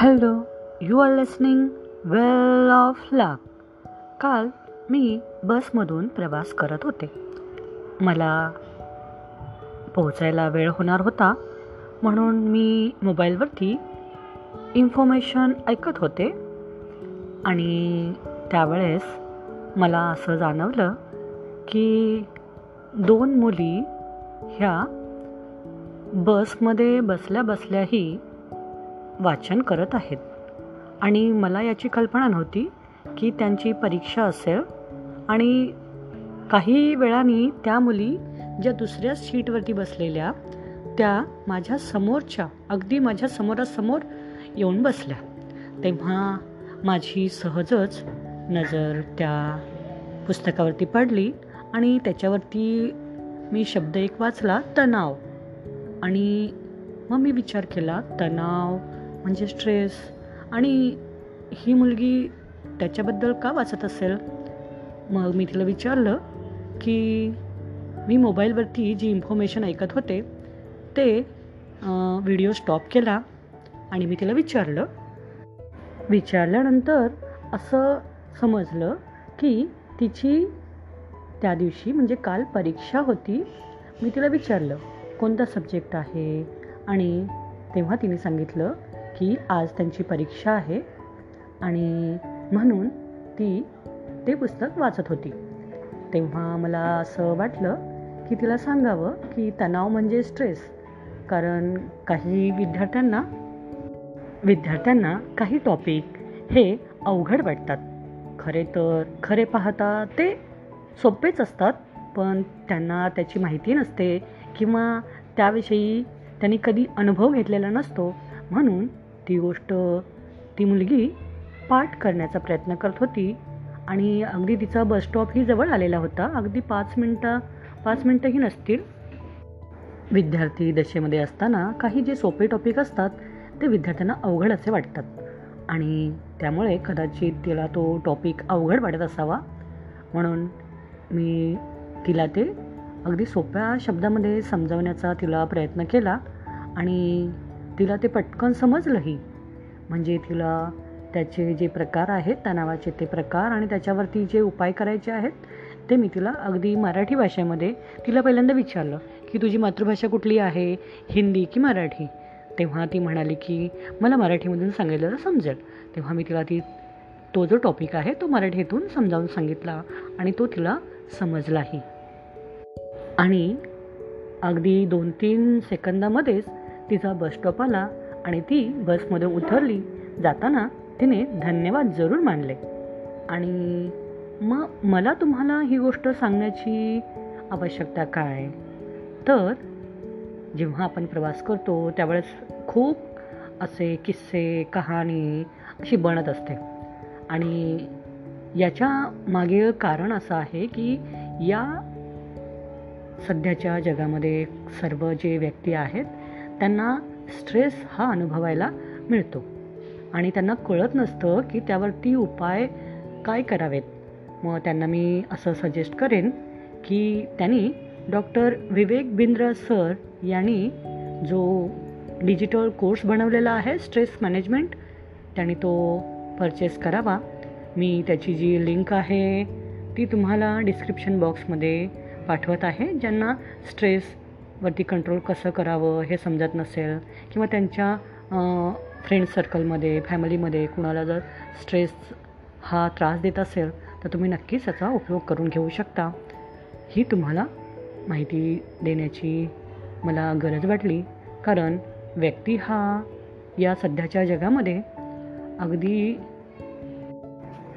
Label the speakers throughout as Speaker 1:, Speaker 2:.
Speaker 1: Hello you are listening well of luck काल मी बसमधून प्रवास करत होते. मला पोहोचायला वेळ होणार होता म्हणून मी मोबाईलवरती इन्फॉर्मेशन ऐकत होते. आणि त्यावेळेस मला असं जाणवलं की दोन मुली ह्या बसमध्ये बसल्या बसल्याही वाचन करत आहेत. आणि मला याची कल्पना नव्हती की त्यांची परीक्षा असेल. आणि काही वेळाने त्या मुली ज्या दुसऱ्या सीटवरती बसलेल्या त्या माझ्या समोरच्या अगदी माझ्या समोरासमोर येऊन बसल्या. तेव्हा माझी सहजच नजर त्या पुस्तकावरती पडली आणि त्याच्यावरती मी शब्द एक वाचला तणाव. आणि मग मी विचार केला तणाव म्हणजे स्ट्रेस आणि ही मुलगी त्याच्याबद्दल का वाचत असेल? मग मी तिला विचारलं की मी मोबाईलवरती जी इन्फॉर्मेशन ऐकत होते ते व्हिडिओ स्टॉप केला. आणि मी तिला विचारलं. विचारल्यानंतर असं समजलं की तिची त्या दिवशी म्हणजे काल परीक्षा होती. मी तिला विचारलं कोणता सब्जेक्ट आहे? आणि तेव्हा तिने सांगितलं की आज त्यांची परीक्षा आहे आणि म्हणून ती ते पुस्तक वाचत होती. तेव्हा मला असं वाटलं की तिला सांगावं की तणाव म्हणजे स्ट्रेस कारण काही विद्यार्थ्यांना विद्यार्थ्यांना काही टॉपिक हे अवघड वाटतात. खरे तर खरे पाहता ते सोपेच असतात पण त्यांना त्याची माहिती नसते किंवा त्याविषयी त्यांनी कधी अनुभव घेतलेला नसतो. म्हणून ती गोष्ट ती मुलगी पाठ करण्याचा प्रयत्न करत होती. आणि अगदी तिचा बस स्टॉपही जवळ आलेला होता. अगदी पाच मिनटं पाच मिनटंही नसतील. विद्यार्थी दशेमध्ये असताना काही जे सोपे टॉपिक असतात ते विद्यार्थ्यांना अवघड असे वाटतात. आणि त्यामुळे कदाचित तिला तो टॉपिक अवघड वाटत असावा. म्हणून मी तिला ते अगदी सोप्या शब्दामध्ये समजावण्याचा तिला प्रयत्न केला. आणि तिला ते पटकन समजलंही. म्हणजे तिला त्याचे जे प्रकार आहेत तणावाचे ते प्रकार आणि त्याच्यावरती जे उपाय करायचे आहेत ते मी तिला अगदी मराठी भाषेमध्ये तिला पहिल्यांदा विचारलं की तुझी मातृभाषा कुठली आहे? हिंदी की मराठी? तेव्हा ती म्हणाली की मला मराठीमधून सांगितलं तर समजेल. तेव्हा मी तिला ती तो जो टॉपिक आहे तो मराठीतून समजावून सांगितला आणि तो तिला समजलाही. आणि अगदी दोन तीन सेकंदामध्येच तिचा बस स्टॉप आला आणि ती बसमध्ये उतरली. जाताना तिने धन्यवाद जरूर मानले. आणि मग मला तुम्हाला ही गोष्ट सांगण्याची आवश्यकता काय? तर जेव्हा आपण प्रवास करतो त्यावेळेस खूप असे किस्से कहाणी अशी बनत असते. आणि याच्या मागे कारण असं आहे की या सध्याच्या जगामध्ये सर्व जे व्यक्ती आहेत त्यांना स्ट्रेस हा अनुभवायला मिळतो. आणि त्यांना कळत नसतं की त्यावरती उपाय काय करावेत. मग त्यांना मी असं सजेस्ट करेन की त्यांनी डॉक्टर विवेक बिंद्र सर यांनी जो डिजिटल कोर्स बनवलेला आहे स्ट्रेस मॅनेजमेंट त्यांनी तो परचेस करावा. मी त्याची जी लिंक आहे ती तुम्हाला डिस्क्रिप्शन बॉक्समध्ये पाठवत आहे ज्यांना स्ट्रेस वरती कंट्रोल कसं करावं हे समजत नसेल किंवा त्यांच्या फ्रेंड सर्कलमध्ये फॅमिलीमध्ये कुणाला जर स्ट्रेस हा त्रास देत असेल तर तुम्ही नक्कीच याचा उपयोग करून घेऊ शकता. ही तुम्हाला माहिती देण्याची मला गरज वाटली. कारण व्यक्ती हा या सध्याच्या जगामध्ये अगदी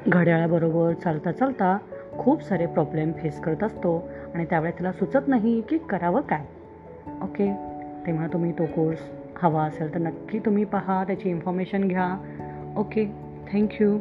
Speaker 1: घड्याळाबरोबर चालता चालता खूप सारे प्रॉब्लेम फेस करत असतो. आणि त्यावेळेस त्याला सुचत नाही की करावं काय. ओके. तेव्हा तुम्ही तो कोर्स हवा असेल तर नक्की तुम्ही पहा त्याची इन्फॉर्मेशन घ्या. ओके. थँक्यू